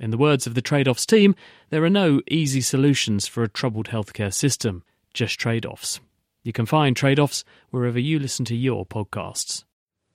In the words of the trade offs team, there are no easy solutions for a troubled healthcare system, just trade offs. You can find trade offs wherever you listen to your podcasts.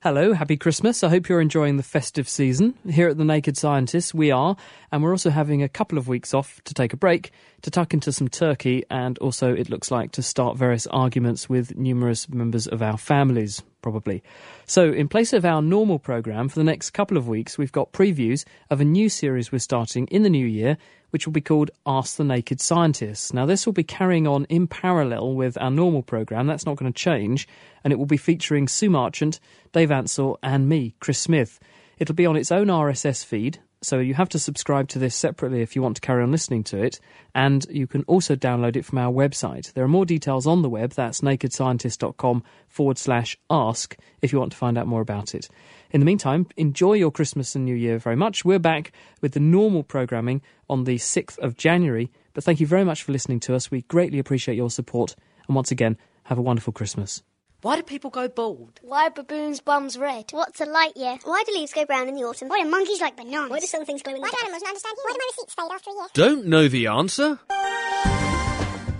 Hello, happy Christmas. I hope you're enjoying the festive season. Here at The Naked Scientists, we are, and we're also having a couple of weeks off to take a break, to tuck into some turkey, and also, it looks like, to start various arguments with numerous members of our families, probably. So, in place of our normal programme, for the next couple of weeks, we've got previews of a new series we're starting in the new year which will be called Ask the Naked Scientists. Now, this will be carrying on in parallel with our normal programme. That's not going to change. And it will be featuring Sue Marchant, Dave Ansell, and me, Chris Smith. It'll be on its own RSS feed, so you have to subscribe to this separately if you want to carry on listening to it. And you can also download it from our website. There are more details on the web. That's nakedscientist.com forward slash ask if you want to find out more about it. In the meantime, enjoy your Christmas and New Year very much. We're back with the normal programming on the 6th of January. But thank you very much for listening to us. We greatly appreciate your support. And once again, have a wonderful Christmas. Why do people go bald? Why are baboons' bums red? What's a light year? Why do leaves go brown in the autumn? Why do monkeys like bananas? Why do some things glow in the Why do animals not understand humans? Why do my receipts fade after a year? Don't know the answer?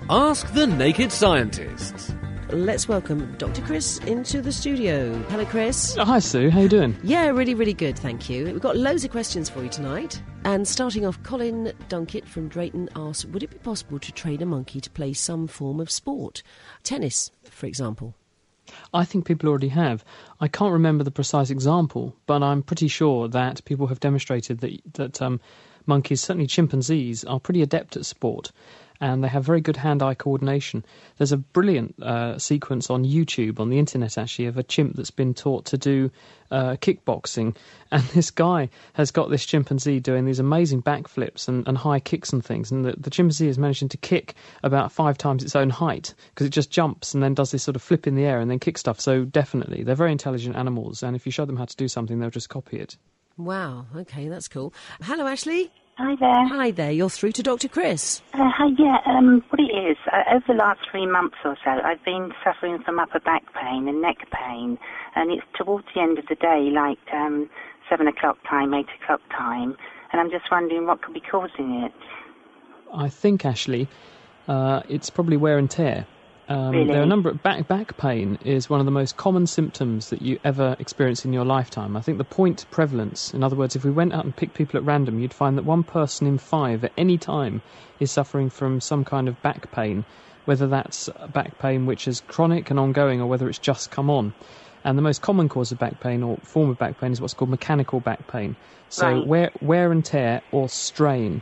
Ask the Naked Scientists. Let's welcome Dr. Chris into the studio. Hello, Chris. Oh, hi, Sue. How you doing? Yeah, really, really good, thank you. We've got loads of questions for you tonight. And starting off, Colin Dunkett from Drayton asks Would it be possible to train a monkey to play some form of sport? Tennis, for example. I think people already have. I can't remember the precise example, but I'm pretty sure that people have demonstrated that that um, monkeys, certainly chimpanzees, are pretty adept at sport, and they have very good hand-eye coordination. There's a brilliant uh, sequence on YouTube, on the internet actually, of a chimp that's been taught to do uh, kickboxing, and this guy has got this chimpanzee doing these amazing backflips and, and high kicks and things, and the, the chimpanzee is managing to kick about five times its own height because it just jumps and then does this sort of flip in the air and then kick stuff. So definitely, they're very intelligent animals, and if you show them how to do something, they'll just copy it. Wow, okay, that's cool. Hello, Ashley. Hi there. Hi there, you're through to Dr. Chris. Uh, hi, yeah, um, what it is, uh, over the last three months or so, I've been suffering from upper back pain and neck pain, and it's towards the end of the day, like um, 7 o'clock time, 8 o'clock time, and I'm just wondering what could be causing it. I think, Ashley, uh, it's probably wear and tear. Um, Really? There are a number of back back pain is one of the most common symptoms that you ever experience in your lifetime. I think the point prevalence, in other words, if we went out and picked people at random, you'd find that one person in five at any time is suffering from some kind of back pain, whether that's back pain which is chronic and ongoing or whether it's just come on. And the most common cause of back pain or form of back pain is what's called mechanical back pain. So Right. wear, wear and tear or strain.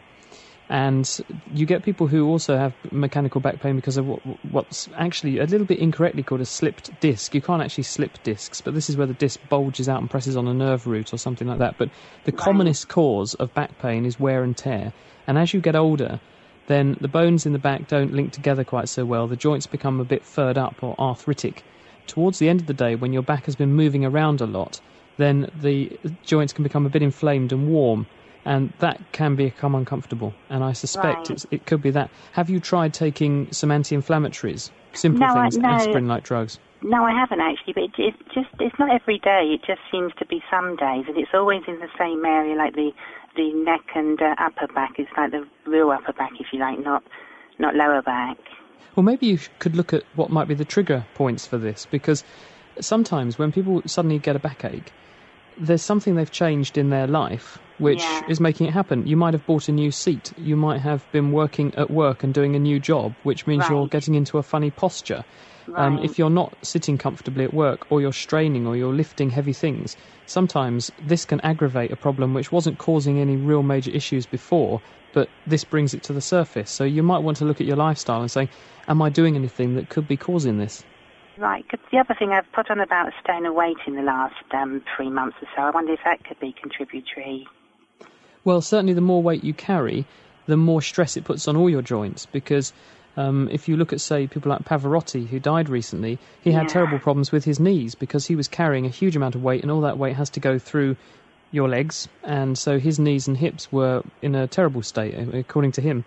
And you get people who also have mechanical back pain because of what, what's actually a little bit incorrectly called a slipped disc. You can't actually slip discs, but this is where the disc bulges out and presses on a nerve root or something like that. But the commonest cause of back pain is wear and tear. And as you get older, then the bones in the back don't link together quite so well. The joints become a bit furred up or arthritic. Towards the end of the day, when your back has been moving around a lot, then the joints can become a bit inflamed and warm, and that can become uncomfortable. And I suspect Right. it's, it could be that. Have you tried taking some anti-inflammatories, simple No, things, no. aspirin-like drugs? No, I haven't actually, but it, it's just, it's not every day, it just seems to be some days, and it's always in the same area, like the, the neck and uh, upper back, it's like the real upper back, if you like, not, not lower back. Well, maybe you could look at what might be the trigger points for this, because sometimes when people suddenly get a backache, there's something they've changed in their life which Yeah. is making it happen. You might have bought a new seat. You might have been working at work and doing a new job, which means you're getting into a funny posture. Um, if you're not sitting comfortably at work, or you're straining, or you're lifting heavy things, sometimes this can aggravate a problem which wasn't causing any real major issues before, but this brings it to the surface. So you might want to look at your lifestyle and say, Am I doing anything that could be causing this? Right, the other thing I've put on about a stone of weight in the last um, three months or so, I wonder if that could be contributory. Well, certainly the more weight you carry, the more stress it puts on all your joints because Um, if you look at, say, people like Pavarotti, who died recently, he had Yeah. terrible problems with his knees because he was carrying a huge amount of weight, and all that weight has to go through your legs, and so his knees and hips were in a terrible state, according to him.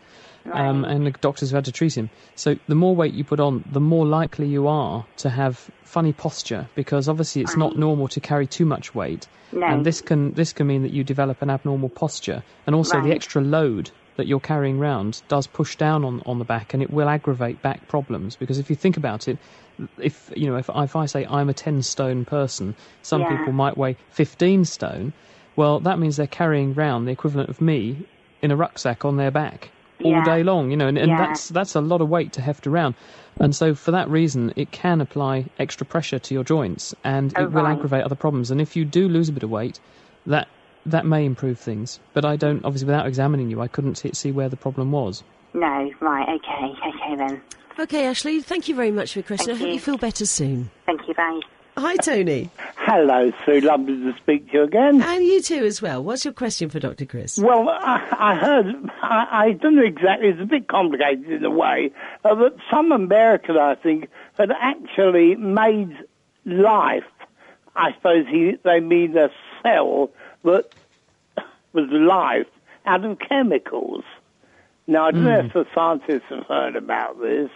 Um, and the doctors have had to treat him. So the more weight you put on, the more likely you are to have funny posture because obviously it's not normal to carry too much weight, No. and this can this can mean that you develop an abnormal posture, and also the extra load that you're carrying around does push down on, on the back, and it will aggravate back problems because if you think about it. If you know, if, if I say I'm a ten stone person, some Yeah. people might weigh fifteen stone. Well, that means they're carrying round the equivalent of me in a rucksack on their back all Yeah. day long, you know, and, and Yeah. that's that's a lot of weight to heft around. And so for that reason, it can apply extra pressure to your joints, and Oh, it will right. aggravate other problems. And if you do lose a bit of weight, that that may improve things. But I don't, obviously, without examining you, I couldn't see, see where the problem was. No, right, okay, okay then. Okay, Ashley, thank you very much for your question. Thank I hope you. you feel better soon. Thank you, bye. Hi, Tony. Hello, Sue. Lovely to speak to you again. And you too as well. What's your question for Dr. Chris? Well, I, I heard, I, I don't know exactly, it's a bit complicated in a way, uh, that some American, I think, had actually made life, I suppose he, they mean a cell that was life out of chemicals. Now, I don't know hmm. if the scientists have heard about this.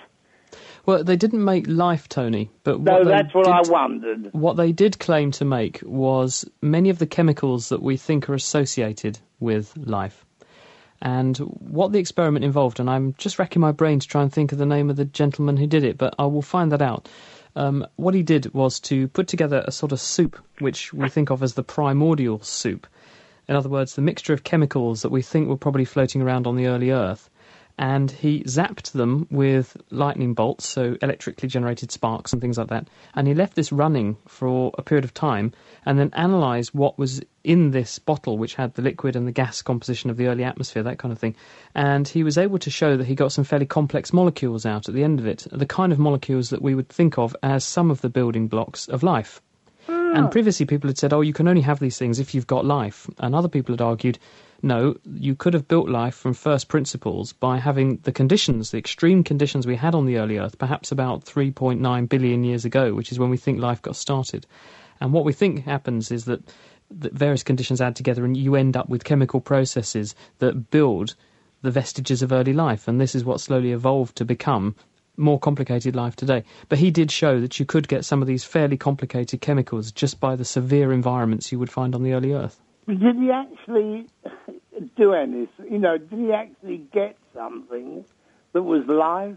Well, they didn't make life, Tony, but No, that's what I wondered. What they did claim to make was many of the chemicals that we think are associated with life. And what the experiment involved, and I'm just racking my brain to try and think of the name of the gentleman who did it, but I will find that out. Um, what he did was to put together a sort of soup, which we think of as the primordial soup. In other words, the mixture of chemicals that we think were probably floating around on the early Earth. And he zapped them with lightning bolts, so electrically generated sparks and things like that. And he left this running for a period of time and then analysed what was in this bottle, which had the liquid and the gas composition of the early atmosphere, that kind of thing. And he was able to show that he got some fairly complex molecules out at the end of it, the kind of molecules that we would think of as some of the building blocks of life. Hmm. And previously, people had said, oh, you can only have these things if you've got life. And other people had argued, no, you could have built life from first principles by having the conditions, the extreme conditions we had on the early Earth, perhaps about 3.9 billion years ago, which is when we think life got started. And what we think happens is that, that various conditions add together and you end up with chemical processes that build the vestiges of early life. And this is what slowly evolved to become more complicated life today. But he did show that you could get some of these fairly complicated chemicals just by the severe environments you would find on the early Earth. Did he actually do anything? You know, did he actually get something that was live?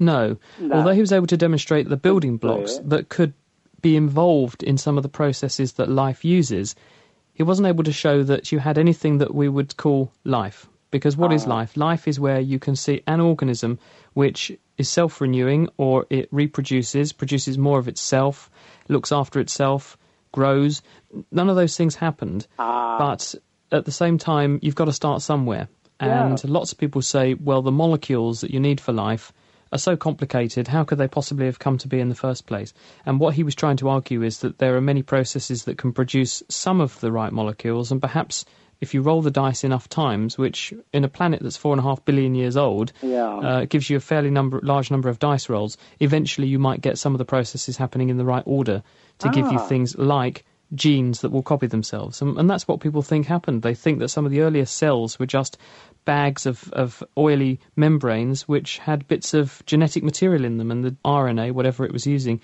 No. No. Although he was able to demonstrate the building blocks that could be involved in some of the processes that life uses, he wasn't able to show that you had anything that we would call life. Because what is ah. life? Life is where you can see an organism which is self renewing or it reproduces, produces more of itself, looks after itself, grows. None of those things happened. Ah. But at the same time, you've got to start somewhere. And Yeah. lots of people say, well, the molecules that you need for life are so complicated, how could they possibly have come to be in the first place? And what he was trying to argue is that there are many processes that can produce some of the right molecules, and perhaps if you roll the dice enough times, which in a planet that's four and a half billion years old, Yeah. uh, gives you a fairly number, large number of dice rolls, eventually you might get some of the processes happening in the right order to give you Ah. things like genes that will copy themselves. And, and that's what people think happened. They think that some of the earliest cells were just bags of, of oily membranes which had bits of genetic material in them, and the RNA, whatever it was using,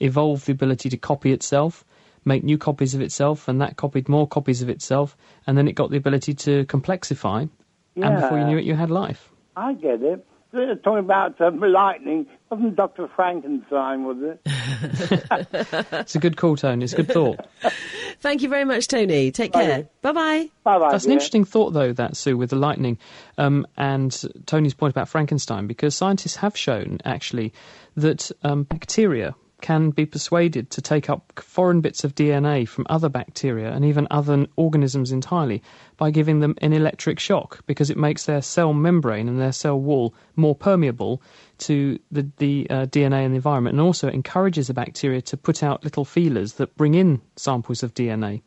evolved the ability to copy itself, make new copies of itself, and that copied more copies of itself, and then it got the ability to complexify, yeah. and before you knew it, you had life. I get it. They're talking about um, lightning. Wasn't Dr. Frankenstein, was it? It's a good call, Tony. It's a good thought. Thank you very much, Tony. Take care. Bye bye. Bye-bye. That's an interesting thought, though, that Sue, with the lightning, um, and Tony's point about Frankenstein, because scientists have shown actually that um, bacteria can be persuaded to take up foreign bits of DNA from other bacteria and even other organisms entirely by giving them an electric shock because it makes their cell membrane and their cell wall more permeable to the, the uh, DNA in the environment and also encourages the bacteria to put out little feelers that bring in samples of DNA.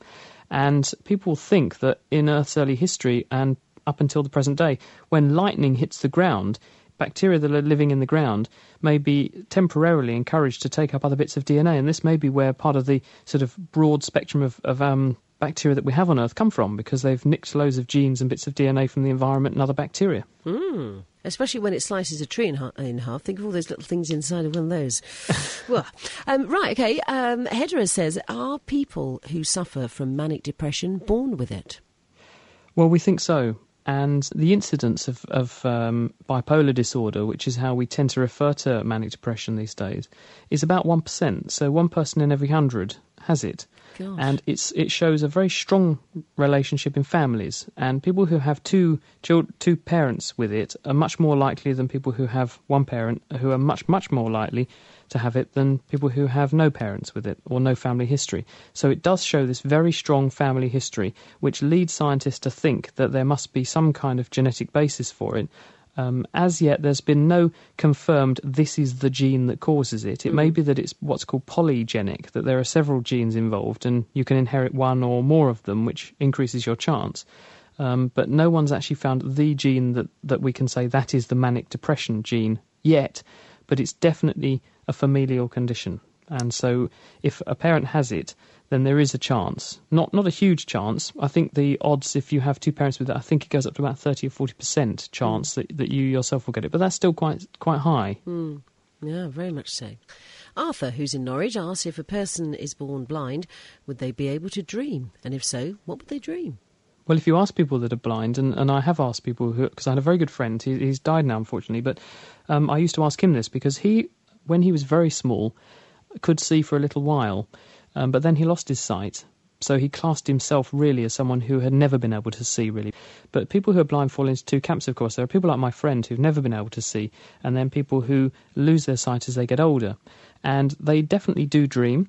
And people think that in Earth's early history and up until the present day, when lightning hits the ground, bacteria that are living in the ground may be temporarily encouraged to take up other bits of DNA, and this may be where part of the sort of broad spectrum of, of um, bacteria that we have on Earth come from, because they've nicked loads of genes and bits of DNA from the environment and other bacteria. Mm. Especially when it slices a tree in, ha- in half. Think of all those little things inside of one of those. well, um, right, okay. Um, Hedera says, are people who suffer from manic depression born with it? Well, we think so. And the incidence of, of um, bipolar disorder, which is how we tend to refer to manic depression these days, is about 1%. So one person in every hundred has it. Gosh. And it's, it shows a very strong relationship in families. And people who have two, two parents with it are much more likely than people who have one parent, who are much, much more likely to have it than people who have no parents with it or no family history. So it does show this very strong family history, which leads scientists to think that there must be some kind of genetic basis for it. Um, as yet, there's been no confirmed this is the gene that causes it. It may be that it's what's called polygenic, that there are several genes involved and you can inherit one or more of them, which increases your chance. Um, but no one's actually found the gene that, that we can say that is the manic depression gene yet, but it's definitely a familial condition. And so if a parent has it, then there is a chance. Not not a huge chance. I think the odds if you have two parents with it, I think it goes up to about thirty or forty percent chance that, that you yourself will get it. But that's still quite quite high. Mm. Yeah, very much so. Arthur, who's in Norwich, asks if a person is born blind, would they be able to dream? And if so, what would they dream? Well, if you ask people that are blind, and, and I have asked people because I had a very good friend, he, he's died now, unfortunately, but um, I used to ask him this because he, when he was very small, could see for a little while, um, but then he lost his sight. So he classed himself really as someone who had never been able to see, really. But people who are blind fall into two camps, of course. There are people like my friend who've never been able to see, and then people who lose their sight as they get older. And they definitely do dream,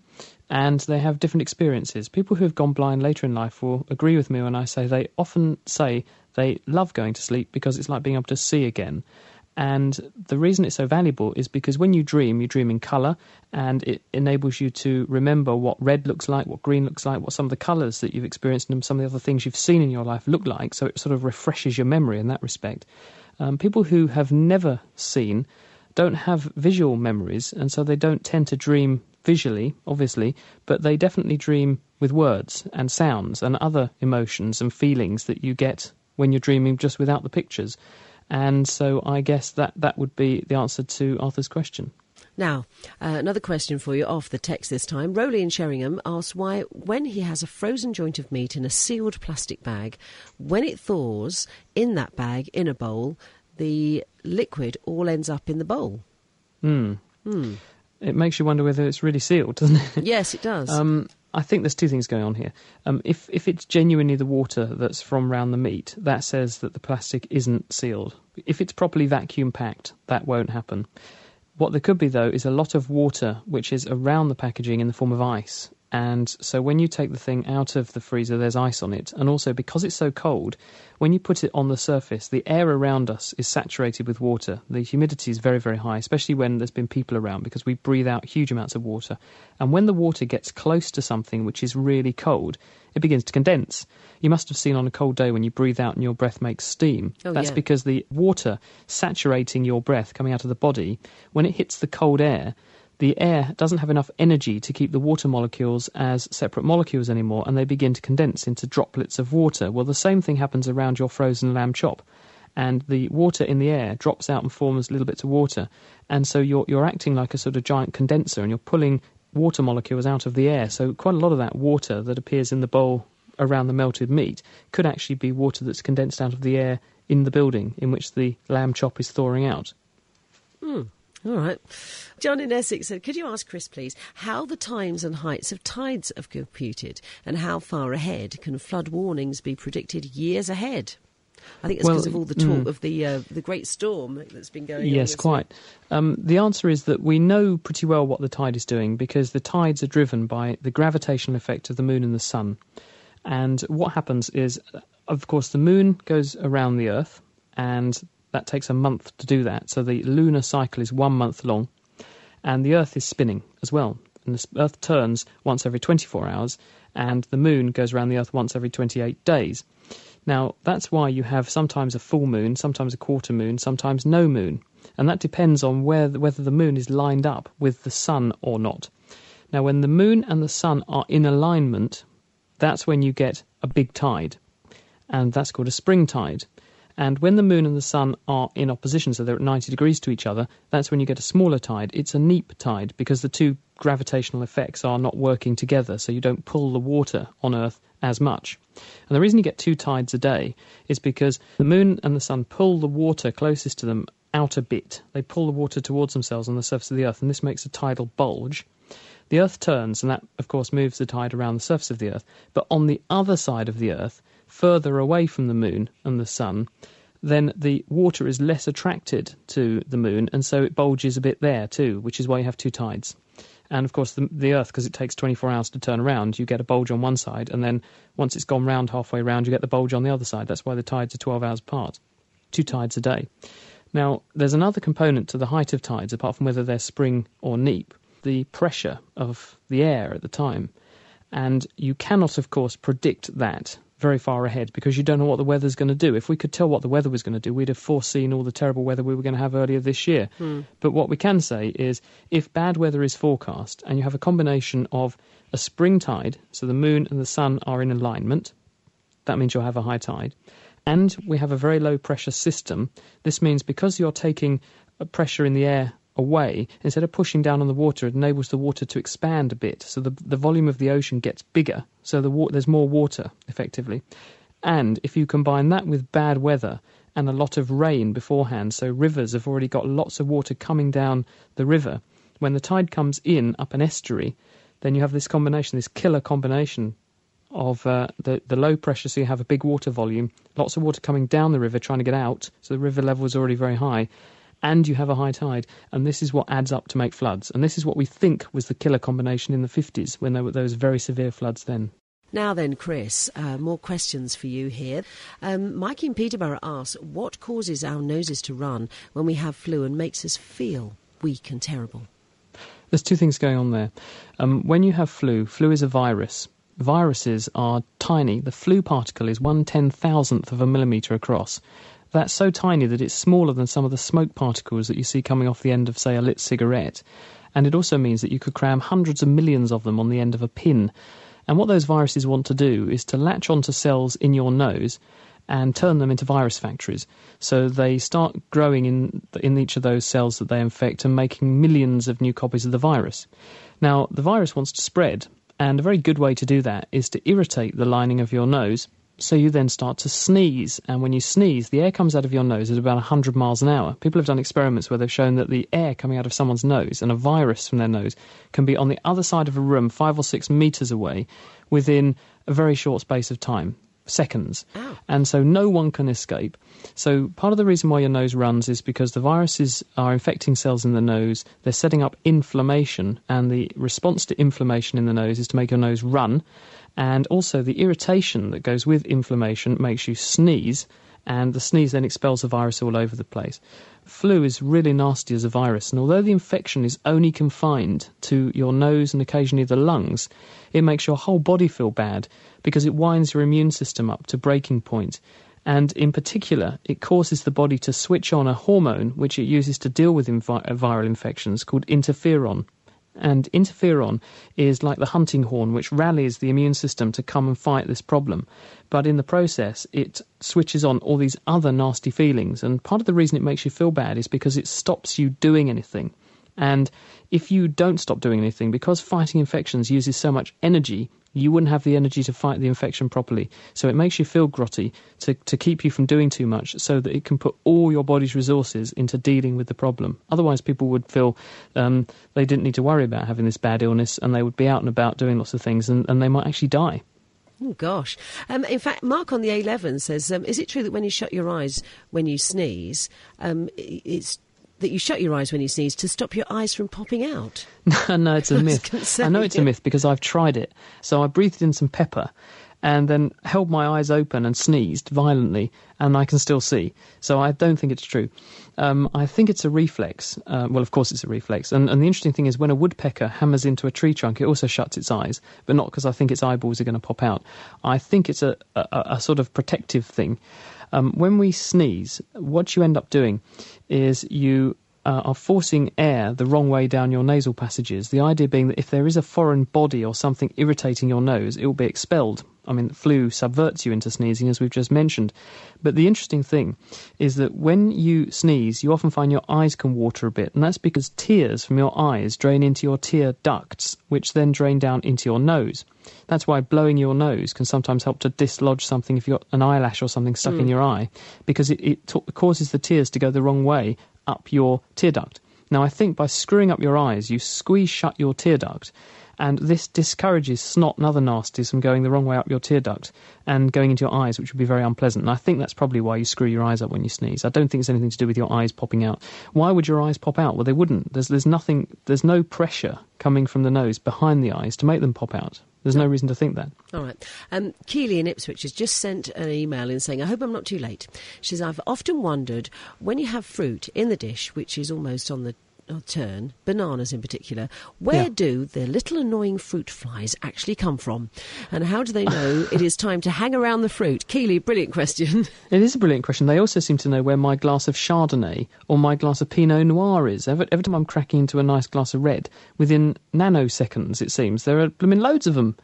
and they have different experiences. People who have gone blind later in life will agree with me when I say they often say they love going to sleep because it's like being able to see again. And the reason it's so valuable is because when you dream, you dream in colour, and it enables you to remember what red looks like, what green looks like, what some of the colours that you've experienced and some of the other things you've seen in your life look like. So it sort of refreshes your memory in that respect. Um, people who have never seen don't have visual memories, and so they don't tend to dream visually, obviously, but they definitely dream with words and sounds and other emotions and feelings that you get when you're dreaming just without the pictures. And so I guess that, that would be the answer to Arthur's question. Now, uh, another question for you off the text this time. Rowley in Sheringham asks why, when he has a frozen joint of meat in a sealed plastic bag, when it thaws in that bag in a bowl, the liquid all ends up in the bowl. Hmm. Hmm. It makes you wonder whether it's really sealed, doesn't it? Yes, it does. Um, I think there's two things going on here. Um, if if it's genuinely the water that's from round the meat, that says that the plastic isn't sealed. If it's properly vacuum packed, that won't happen. What there could be though is a lot of water which is around the packaging in the form of ice. And so when you take the thing out of the freezer, there's ice on it. And also because it's so cold, when you put it on the surface, the air around us is saturated with water. The humidity is very, very high, especially when there's been people around because we breathe out huge amounts of water. And when the water gets close to something which is really cold, it begins to condense. You must have seen on a cold day when you breathe out and your breath makes steam. Oh, That's yeah. because the water saturating your breath coming out of the body, when it hits the cold air, the air doesn't have enough energy to keep the water molecules as separate molecules anymore, and they begin to condense into droplets of water. Well, the same thing happens around your frozen lamb chop. And the water in the air drops out and forms little bits of water. And so you're, you're acting like a sort of giant condenser and you're pulling water molecules out of the air. So quite a lot of that water that appears in the bowl around the melted meat could actually be water that's condensed out of the air in the building in which the lamb chop is thawing out. Hmm. All right. John in Essex said, could you ask Chris, please, how the times and heights of tides are computed and how far ahead can flood warnings be predicted years ahead? I think it's Well, because of all the talk mm. of the uh, the great storm that's been going on. Yes, quite. Um, the answer is that we know pretty well what the tide is doing because the tides are driven by the gravitational effect of the moon and the sun. And what happens is, of course, the moon goes around the Earth, and that takes a month to do that. So the lunar cycle is one month long, and the Earth is spinning as well. And the Earth turns once every 24 hours, and the moon goes around the Earth once every 28 days. Now, that's why you have sometimes a full moon, sometimes a quarter moon, sometimes no moon. And that depends on where, whether the moon is lined up with the sun or not. Now, when the moon and the sun are in alignment, that's when you get a big tide. And that's called a spring tide. And when the moon and the sun are in opposition, so they're at 90 degrees to each other, that's when you get a smaller tide. It's a neap tide because the two gravitational effects are not working together, so you don't pull the water on Earth as much. And the reason you get two tides a day is because the moon and the sun pull the water closest to them out a bit. They pull the water towards themselves on the surface of the Earth, and this makes a tidal bulge. The Earth turns, and that, of course, moves the tide around the surface of the Earth. But on the other side of the Earth, further away from the moon and the sun, then the water is less attracted to the moon, and so it bulges a bit there too, which is why you have two tides. And of course, the, the Earth, because it takes 24 hours to turn around, you get a bulge on one side, and then once it's gone round halfway round, you get the bulge on the other side. That's why the tides are 12 hours apart, two tides a day. Now, there's another component to the height of tides, apart from whether they're spring or neap, the pressure of the air at the time. And you cannot, of course, predict that very far ahead because you don't know what the weather's going to do. If we could tell what the weather was going to do, we'd have foreseen all the terrible weather we were going to have earlier this year. Hmm. But what we can say is if bad weather is forecast and you have a combination of a spring tide, so the moon and the sun are in alignment, that means you'll have a high tide, and we have a very low pressure system. This means because you're taking pressure in the air away, instead of pushing down on the water, it enables the water to expand a bit. So the, the volume of the ocean gets bigger, so the wa- there's more water, effectively. And if you combine that with bad weather and a lot of rain beforehand, so rivers have already got lots of water coming down the river, when the tide comes in up an estuary, then you have this combination, this killer combination of uh, the, the low pressure, so you have a big water volume, lots of water coming down the river trying to get out, so the river level is already very high, and you have a high tide, and this is what adds up to make floods. And this is what we think was the killer combination in the 50s when there were those very severe floods then. Now then, Chris, uh, more questions for you here. Um, Mike in Peterborough asks, what causes our noses to run when we have flu and makes us feel weak and terrible? There's two things going on there. Um, when you have flu, flu is a virus. Viruses are tiny. The flu particle is one ten thousandth of a millimetre across. That's so tiny that it's smaller than some of the smoke particles that you see coming off the end of, say, a lit cigarette. And it also means that you could cram hundreds of millions of them on the end of a pin. And what those viruses want to do is to latch onto cells in your nose and turn them into virus factories. So they start growing in in each of those cells that they infect and making millions of new copies of the virus. Now, the virus wants to spread, and a very good way to do that is to irritate the lining of your nose. So you then start to sneeze, and when you sneeze, the air comes out of your nose at about 100 miles an hour. People have done experiments where they've shown that the air coming out of someone's nose and a virus from their nose can be on the other side of a room, five or six meters away, within a very short space of time seconds. Oh. And so no one can escape. So part of the reason why your nose runs is because the viruses are infecting cells in the nose, they're setting up inflammation, and the response to inflammation in the nose is to make your nose run. And also the irritation that goes with inflammation makes you sneeze, and the sneeze then expels the virus all over the place. Flu is really nasty as a virus, and although the infection is only confined to your nose and occasionally the lungs, it makes your whole body feel bad because it winds your immune system up to breaking point. And in particular, it causes the body to switch on a hormone which it uses to deal with invi- viral infections called interferon. And interferon is like the hunting horn which rallies the immune system to come and fight this problem. But in the process, it switches on all these other nasty feelings. And part of the reason it makes you feel bad is because it stops you doing anything. And if you don't stop doing anything, because fighting infections uses so much energy, you wouldn't have the energy to fight the infection properly. So it makes you feel grotty to, to keep you from doing too much so that it can put all your body's resources into dealing with the problem. Otherwise, people would feel um, they didn't need to worry about having this bad illness and they would be out and about doing lots of things and, and they might actually die. Oh, gosh. Um, in fact, Mark on the A11 says, um, is it true that when you shut your eyes when you sneeze, um, it's that you shut your eyes when you sneeze to stop your eyes from popping out? no, it's a I myth. gonna I know it's a myth because I've tried it. So I breathed in some pepper, and then held my eyes open and sneezed violently, and I can still see. So I don't think it's true. Um, I think it's a reflex. Uh, well, of course it's a reflex. And, and the interesting thing is when a woodpecker hammers into a tree trunk, it also shuts its eyes, but not because I think its eyeballs are going to pop out. I think it's a, a, a sort of protective thing. Um, when we sneeze, what you end up doing is you uh, are forcing air the wrong way down your nasal passages. The idea being that if there is a foreign body or something irritating your nose, it will be expelled. I mean, flu subverts you into sneezing, as we've just mentioned. But the interesting thing is that when you sneeze, you often find your eyes can water a bit, and that's because tears from your eyes drain into your tear ducts, which then drain down into your nose. That's why blowing your nose can sometimes help to dislodge something if you've got an eyelash or something stuck mm. in your eye, because it, it t- causes the tears to go the wrong way up your tear duct. Now, I think by screwing up your eyes, you squeeze shut your tear duct, and this discourages snot and other nasties from going the wrong way up your tear duct and going into your eyes, which would be very unpleasant. And I think that's probably why you screw your eyes up when you sneeze. I don't think it's anything to do with your eyes popping out. Why would your eyes pop out? Well, they wouldn't. There's there's nothing. There's no pressure coming from the nose behind the eyes to make them pop out. There's no reason to think that. All right. Um, Keely in Ipswich has just sent an email in saying, I hope I'm not too late. She says, I've often wondered when you have fruit in the dish, which is almost on the turn, bananas in particular, where yeah. do the little annoying fruit flies actually come from? And how do they know it is time to hang around the fruit? Keely, brilliant question. It is a brilliant question. They also seem to know where my glass of Chardonnay or my glass of Pinot Noir is. Every, every time I'm cracking into a nice glass of red, within nanoseconds, it seems, there are I mean, loads of them.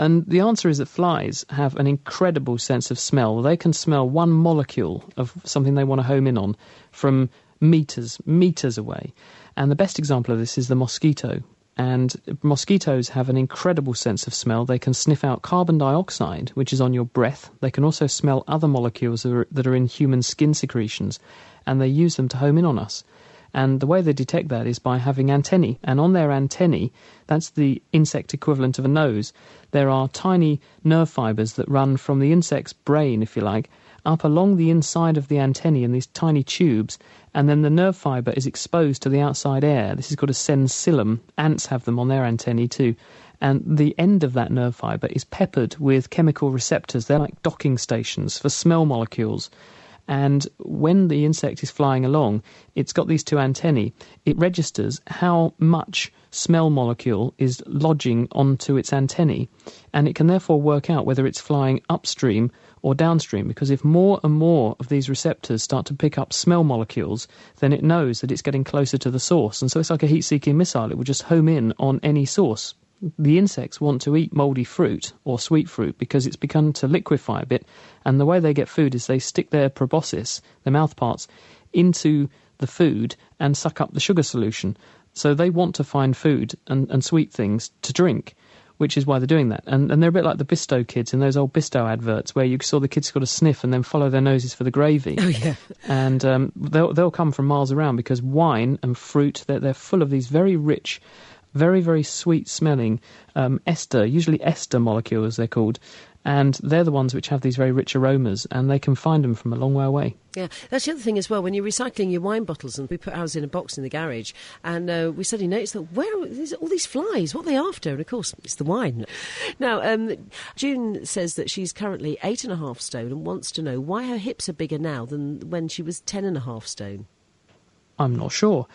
And the answer is that flies have an incredible sense of smell. They can smell one molecule of something they want to home in on from meters, meters away. And the best example of this is the mosquito. And mosquitoes have an incredible sense of smell. They can sniff out carbon dioxide, which is on your breath. They can also smell other molecules that are, that are in human skin secretions, and they use them to home in on us. And the way they detect that is by having antennae. And on their antennae, that's the insect equivalent of a nose, there are tiny nerve fibers that run from the insect's brain, if you like, up along the inside of the antennae in these tiny tubes, and then the nerve fibre is exposed to the outside air. This is called a sensillum. Ants have them on their antennae too. And the end of that nerve fibre is peppered with chemical receptors. They're like docking stations for smell molecules. And when the insect is flying along, it's got these two antennae. It registers how much smell molecule is lodging onto its antennae, and it can therefore work out whether it's flying upstream or downstream because if more and more of these receptors start to pick up smell molecules, then it knows that it's getting closer to the source. And so it's like a heat seeking missile, it will just home in on any source. The insects want to eat mouldy fruit or sweet fruit because it's begun to liquefy a bit, and the way they get food is they stick their proboscis, their mouth parts, into the food and suck up the sugar solution. So they want to find food and, and sweet things to drink which is why they're doing that. And, and they're a bit like the Bisto kids in those old Bisto adverts where you saw the kids got a sniff and then follow their noses for the gravy. Oh, yeah. And um, they'll, they'll come from miles around because wine and fruit, they're, they're full of these very rich, very, very sweet smelling um, ester, usually ester molecules, they're called, and they're the ones which have these very rich aromas, and they can find them from a long way away. Yeah, that's the other thing as well. When you're recycling your wine bottles, and we put ours in a box in the garage, and uh, we suddenly noticed that where are all these flies? What are they after? And of course, it's the wine. Now, um, June says that she's currently eight and a half stone and wants to know why her hips are bigger now than when she was ten and a half stone. I'm not sure.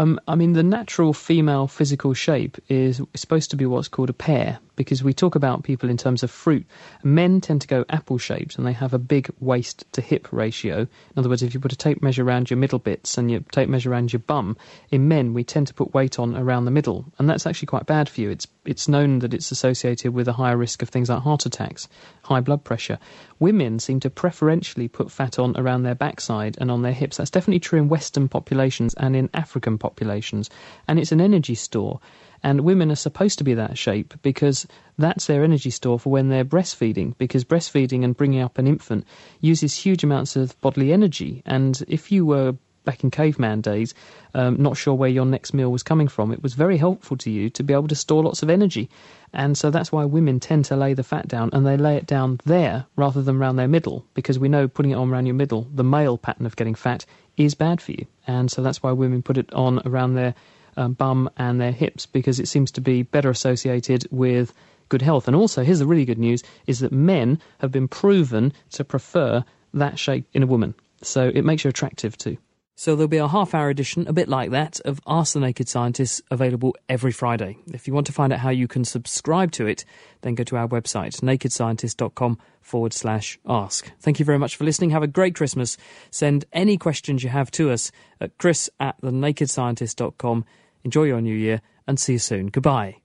Um, I mean, the natural female physical shape is supposed to be what's called a pear, because we talk about people in terms of fruit. Men tend to go apple shaped and they have a big waist to hip ratio. In other words, if you put a tape measure around your middle bits and you tape measure around your bum, in men we tend to put weight on around the middle, and that's actually quite bad for you. It's it's known that it's associated with a higher risk of things like heart attacks, high blood pressure. Women seem to preferentially put fat on around their backside and on their hips. That's definitely true in Western populations and in African populations, and it's an energy store. And women are supposed to be that shape because that's their energy store for when they're breastfeeding. Because breastfeeding and bringing up an infant uses huge amounts of bodily energy. And if you were back in caveman days, um, not sure where your next meal was coming from, it was very helpful to you to be able to store lots of energy. And so that's why women tend to lay the fat down and they lay it down there rather than around their middle because we know putting it on around your middle, the male pattern of getting fat, is bad for you. And so that's why women put it on around their um, bum and their hips because it seems to be better associated with good health. And also, here's the really good news, is that men have been proven to prefer that shape in a woman. So it makes you attractive too. So there'll be a half hour edition, a bit like that, of Ask the Naked Scientist available every Friday. If you want to find out how you can subscribe to it, then go to our website, nakedscientist.com forward slash ask. Thank you very much for listening. Have a great Christmas. Send any questions you have to us at chris at thenakedscientist.com. Enjoy your new year and see you soon. Goodbye.